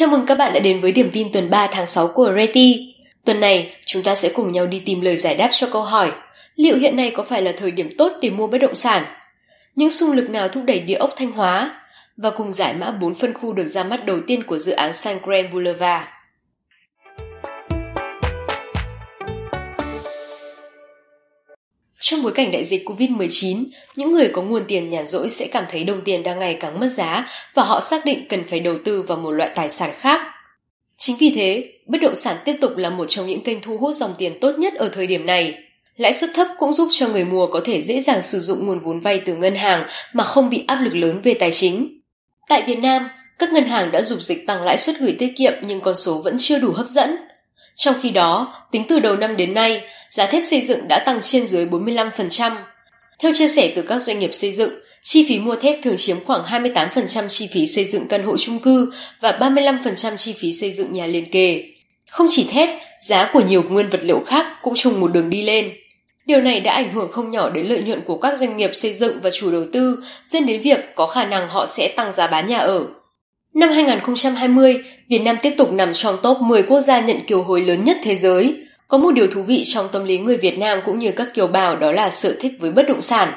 Chào mừng các bạn đã đến với điểm tin tuần 3 tháng 6 của Reti. Tuần này, chúng ta sẽ cùng nhau đi tìm lời giải đáp cho câu hỏi liệu hiện nay có phải là thời điểm tốt để mua bất động sản? Những xung lực nào thúc đẩy địa ốc Thanh Hóa? Và cùng giải mã 4 phân khu được ra mắt đầu tiên của dự án San Grand Boulevard. Trong bối cảnh đại dịch COVID-19, những người có nguồn tiền nhàn rỗi sẽ cảm thấy đồng tiền đang ngày càng mất giá và họ xác định cần phải đầu tư vào một loại tài sản khác. Chính vì thế, bất động sản tiếp tục là một trong những kênh thu hút dòng tiền tốt nhất ở thời điểm này. Lãi suất thấp cũng giúp cho người mua có thể dễ dàng sử dụng nguồn vốn vay từ ngân hàng mà không bị áp lực lớn về tài chính. Tại Việt Nam, các ngân hàng đã dục dịch tăng lãi suất gửi tiết kiệm nhưng con số vẫn chưa đủ hấp dẫn. Trong khi đó, tính từ đầu năm đến nay, giá thép xây dựng đã tăng trên dưới 45%. Theo chia sẻ từ các doanh nghiệp xây dựng, chi phí mua thép thường chiếm khoảng 28% chi phí xây dựng căn hộ chung cư và 35% chi phí xây dựng nhà liền kề. Không chỉ thép, giá của nhiều nguyên vật liệu khác cũng chung một đường đi lên. Điều này đã ảnh hưởng không nhỏ đến lợi nhuận của các doanh nghiệp xây dựng và chủ đầu tư, dẫn đến việc có khả năng họ sẽ tăng giá bán nhà ở. Năm 2020, Việt Nam tiếp tục nằm trong top 10 quốc gia nhận kiều hối lớn nhất thế giới. Có một điều thú vị trong tâm lý người Việt Nam cũng như các kiều bào đó là sở thích với bất động sản.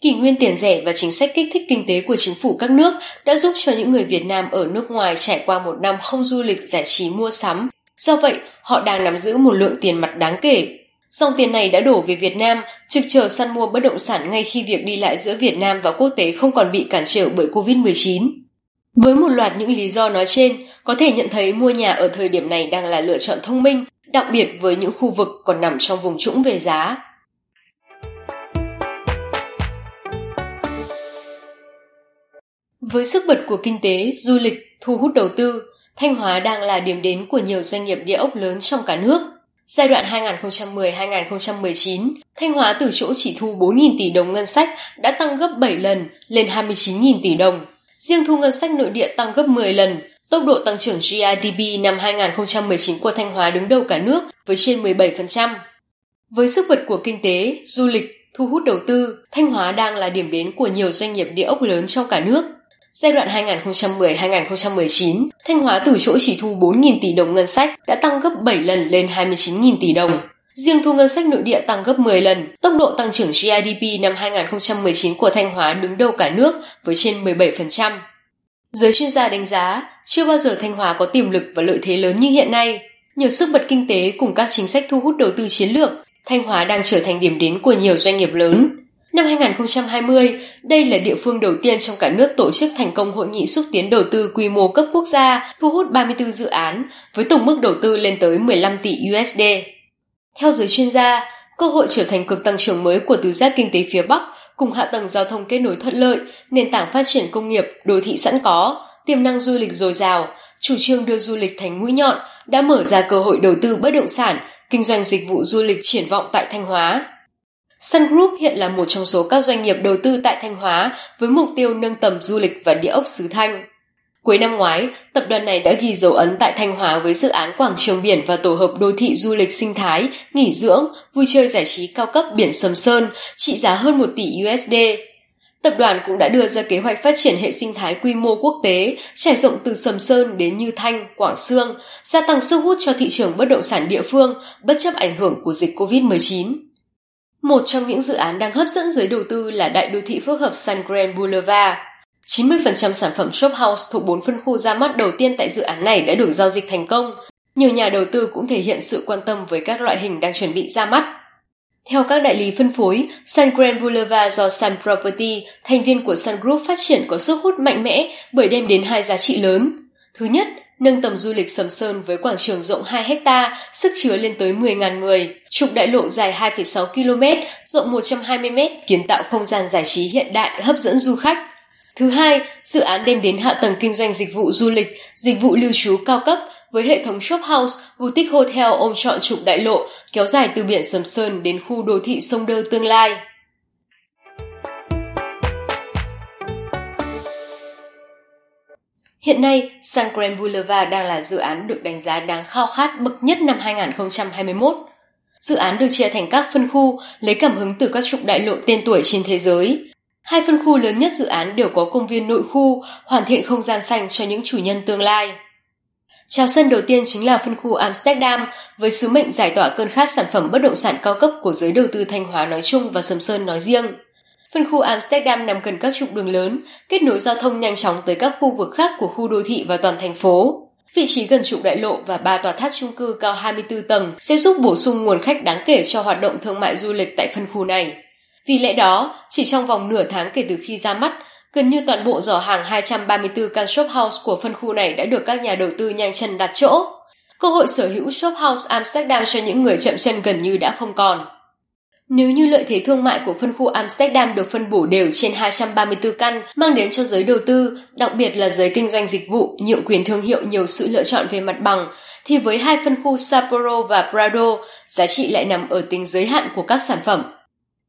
Kỷ nguyên tiền rẻ và chính sách kích thích kinh tế của chính phủ các nước đã giúp cho những người Việt Nam ở nước ngoài trải qua một năm không du lịch giải trí mua sắm. Do vậy, họ đang nắm giữ một lượng tiền mặt đáng kể. Dòng tiền này đã đổ về Việt Nam, trực chờ săn mua bất động sản ngay khi việc đi lại giữa Việt Nam và quốc tế không còn bị cản trở bởi COVID-19. Với một loạt những lý do nói trên, có thể nhận thấy mua nhà ở thời điểm này đang là lựa chọn thông minh, đặc biệt với những khu vực còn nằm trong vùng trũng về giá. Với sức bật của kinh tế, du lịch, thu hút đầu tư, Thanh Hóa đang là điểm đến của nhiều doanh nghiệp địa ốc lớn trong cả nước. Giai đoạn 2010-2019, Thanh Hóa từ chỗ chỉ thu 4.000 tỷ đồng ngân sách đã tăng gấp 7 lần lên 29.000 tỷ đồng. Riêng thu ngân sách nội địa tăng gấp 10 lần, tốc độ tăng trưởng GRDP năm 2019 của Thanh Hóa đứng đầu cả nước với trên 17%. Với sức bật của kinh tế, du lịch, thu hút đầu tư, Thanh Hóa đang là điểm đến của nhiều doanh nghiệp địa ốc lớn trong cả nước. Giai đoạn 2010-2019, Thanh Hóa từ chỗ chỉ thu 4.000 tỷ đồng ngân sách đã tăng gấp 7 lần lên 29.000 tỷ đồng. Riêng thu ngân sách nội địa tăng gấp 10 lần, tốc độ tăng trưởng GDP năm 2019 của Thanh Hóa đứng đầu cả nước với trên 17%. Giới chuyên gia đánh giá, chưa bao giờ Thanh Hóa có tiềm lực và lợi thế lớn như hiện nay. Nhờ sức bật kinh tế cùng các chính sách thu hút đầu tư chiến lược, Thanh Hóa đang trở thành điểm đến của nhiều doanh nghiệp lớn. Năm 2020, đây là địa phương đầu tiên trong cả nước tổ chức thành công hội nghị xúc tiến đầu tư quy mô cấp quốc gia, thu hút 34 dự án với tổng mức đầu tư lên tới 15 tỷ USD. Theo giới chuyên gia, cơ hội trở thành cực tăng trưởng mới của tứ giác kinh tế phía Bắc cùng hạ tầng giao thông kết nối thuận lợi, nền tảng phát triển công nghiệp, đô thị sẵn có, tiềm năng du lịch dồi dào, chủ trương đưa du lịch thành mũi nhọn đã mở ra cơ hội đầu tư bất động sản, kinh doanh dịch vụ du lịch triển vọng tại Thanh Hóa. Sun Group hiện là một trong số các doanh nghiệp đầu tư tại Thanh Hóa với mục tiêu nâng tầm du lịch và địa ốc xứ Thanh. Cuối năm ngoái, tập đoàn này đã ghi dấu ấn tại Thanh Hóa với dự án quảng trường biển và tổ hợp đô thị du lịch sinh thái, nghỉ dưỡng, vui chơi giải trí cao cấp biển Sầm Sơn, trị giá hơn 1 tỷ USD. Tập đoàn cũng đã đưa ra kế hoạch phát triển hệ sinh thái quy mô quốc tế, trải rộng từ Sầm Sơn đến Như Thanh, Quảng Sương, gia tăng sức hút cho thị trường bất động sản địa phương, bất chấp ảnh hưởng của dịch COVID-19. Một trong những dự án đang hấp dẫn giới đầu tư là đại đô thị phức hợp Sun Grand Boulevard. 90% sản phẩm shop house thuộc 4 phân khu ra mắt đầu tiên tại dự án này đã được giao dịch thành công. Nhiều nhà đầu tư cũng thể hiện sự quan tâm với các loại hình đang chuẩn bị ra mắt. Theo các đại lý phân phối, Sun Grand Boulevard do Sun Property, thành viên của Sun Group phát triển có sức hút mạnh mẽ bởi đem đến hai giá trị lớn. Thứ nhất, nâng tầm du lịch Sầm Sơn với quảng trường rộng 2 hecta, sức chứa lên tới 10.000 người, trục đại lộ dài 2,6 km, rộng 120 m, kiến tạo không gian giải trí hiện đại hấp dẫn du khách. Thứ hai, dự án đem đến hạ tầng kinh doanh dịch vụ du lịch, dịch vụ lưu trú cao cấp với hệ thống shop house, boutique hotel ôm trọn trục đại lộ kéo dài từ biển Sầm Sơn đến khu đô thị sông Đơ tương lai. Hiện nay, Sun Grand Boulevard đang là dự án được đánh giá đáng khao khát bậc nhất năm 2021. Dự án được chia thành các phân khu, lấy cảm hứng từ các trục đại lộ tên tuổi trên thế giới. Hai phân khu lớn nhất dự án đều có công viên nội khu, hoàn thiện không gian xanh cho những chủ nhân tương lai. Chào sân đầu tiên chính là phân khu Amsterdam với sứ mệnh giải tỏa cơn khát sản phẩm bất động sản cao cấp của giới đầu tư Thanh Hóa nói chung và Sầm Sơn nói riêng. Phân khu Amsterdam nằm gần các trục đường lớn, kết nối giao thông nhanh chóng tới các khu vực khác của khu đô thị và toàn thành phố. Vị trí gần trục đại lộ và ba tòa tháp chung cư cao 24 tầng sẽ giúp bổ sung nguồn khách đáng kể cho hoạt động thương mại du lịch tại phân khu này. Vì lẽ đó, chỉ trong vòng nửa tháng kể từ khi ra mắt, gần như toàn bộ giỏ hàng 234 căn shop house của phân khu này đã được các nhà đầu tư nhanh chân đặt chỗ. Cơ hội sở hữu shop house Amsterdam cho những người chậm chân gần như đã không còn. Nếu như lợi thế thương mại của phân khu Amsterdam được phân bổ đều trên 234 căn mang đến cho giới đầu tư, đặc biệt là giới kinh doanh dịch vụ, nhượng quyền thương hiệu nhiều sự lựa chọn về mặt bằng, thì với hai phân khu Sapporo và Prado, giá trị lại nằm ở tính giới hạn của các sản phẩm.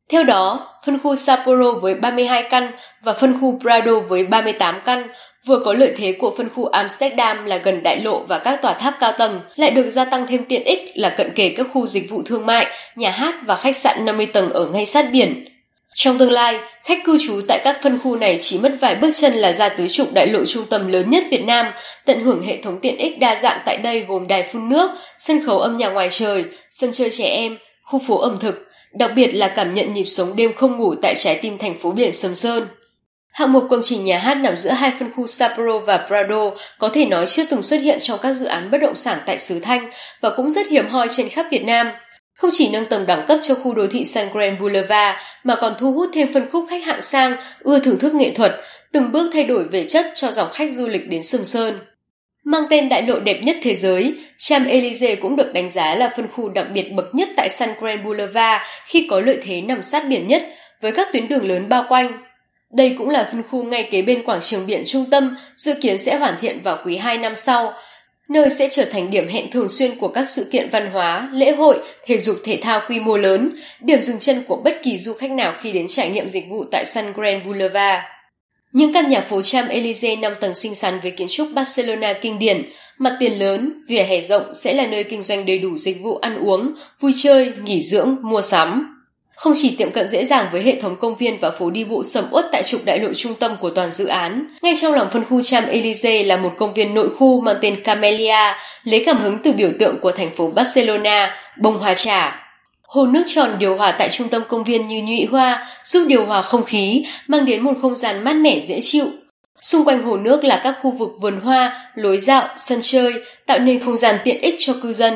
Theo đó, phân khu Sapporo với 32 căn và phân khu Prado với 38 căn vừa có lợi thế của phân khu Amsterdam là gần đại lộ và các tòa tháp cao tầng, lại được gia tăng thêm tiện ích là cận kề các khu dịch vụ thương mại, nhà hát và khách sạn 50 tầng ở ngay sát biển. Trong tương lai, khách cư trú tại các phân khu này chỉ mất vài bước chân là ra tới trục đại lộ trung tâm lớn nhất Việt Nam, tận hưởng hệ thống tiện ích đa dạng tại đây gồm đài phun nước, sân khấu âm nhạc ngoài trời, sân chơi trẻ em, khu phố ẩm thực, đặc biệt là cảm nhận nhịp sống đêm không ngủ tại trái tim thành phố biển Sầm Sơn. Hạng mục công trình nhà hát nằm giữa hai phân khu Sapporo và Prado có thể nói chưa từng xuất hiện trong các dự án bất động sản tại xứ Thanh và cũng rất hiếm hoi trên khắp Việt Nam. Không chỉ nâng tầm đẳng cấp cho khu đô thị Sun Grand Boulevard mà còn thu hút thêm phân khúc khách hạng sang, ưa thưởng thức nghệ thuật, từng bước thay đổi về chất cho dòng khách du lịch đến Sầm Sơn. Mang tên đại lộ đẹp nhất thế giới, Champs-Élysées cũng được đánh giá là phân khu đặc biệt bậc nhất tại Sun Grand Boulevard khi có lợi thế nằm sát biển nhất, với các tuyến đường lớn bao quanh. Đây cũng là phân khu ngay kế bên quảng trường biển trung tâm, dự kiến sẽ hoàn thiện vào quý 2 năm sau, nơi sẽ trở thành điểm hẹn thường xuyên của các sự kiện văn hóa, lễ hội, thể dục thể thao quy mô lớn, điểm dừng chân của bất kỳ du khách nào khi đến trải nghiệm dịch vụ tại Sun Grand Boulevard. Những căn nhà phố Champs-Élysées 5 tầng xinh xắn với kiến trúc Barcelona kinh điển, mặt tiền lớn, vỉa hè rộng sẽ là nơi kinh doanh đầy đủ dịch vụ ăn uống, vui chơi, nghỉ dưỡng, mua sắm. Không chỉ tiệm cận dễ dàng với hệ thống công viên và phố đi bộ sầm uất tại trục đại lộ trung tâm của toàn dự án, ngay trong lòng phân khu Champs-Élysées là một công viên nội khu mang tên Camellia, lấy cảm hứng từ biểu tượng của thành phố Barcelona, bông hoa trà. Hồ nước tròn điều hòa tại trung tâm công viên như nhụy hoa, giúp điều hòa không khí, mang đến một không gian mát mẻ dễ chịu. Xung quanh hồ nước là các khu vực vườn hoa, lối dạo, sân chơi, tạo nên không gian tiện ích cho cư dân.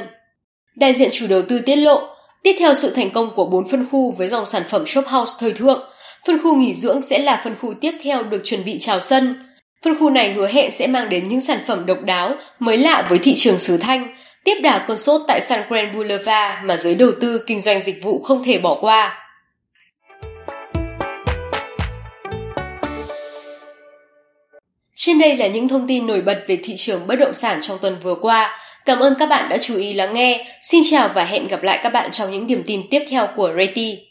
Đại diện chủ đầu tư tiết lộ, tiếp theo sự thành công của bốn phân khu với dòng sản phẩm shop house thời thượng, phân khu nghỉ dưỡng sẽ là phân khu tiếp theo được chuẩn bị chào sân. Phân khu này hứa hẹn sẽ mang đến những sản phẩm độc đáo, mới lạ với thị trường xứ Thanh, tiếp đà cơn sốt tại San Grand Boulevard mà giới đầu tư kinh doanh dịch vụ không thể bỏ qua. Trên đây là những thông tin nổi bật về thị trường bất động sản trong tuần vừa qua. Cảm ơn các bạn đã chú ý lắng nghe. Xin chào và hẹn gặp lại các bạn trong những điểm tin tiếp theo của Reti.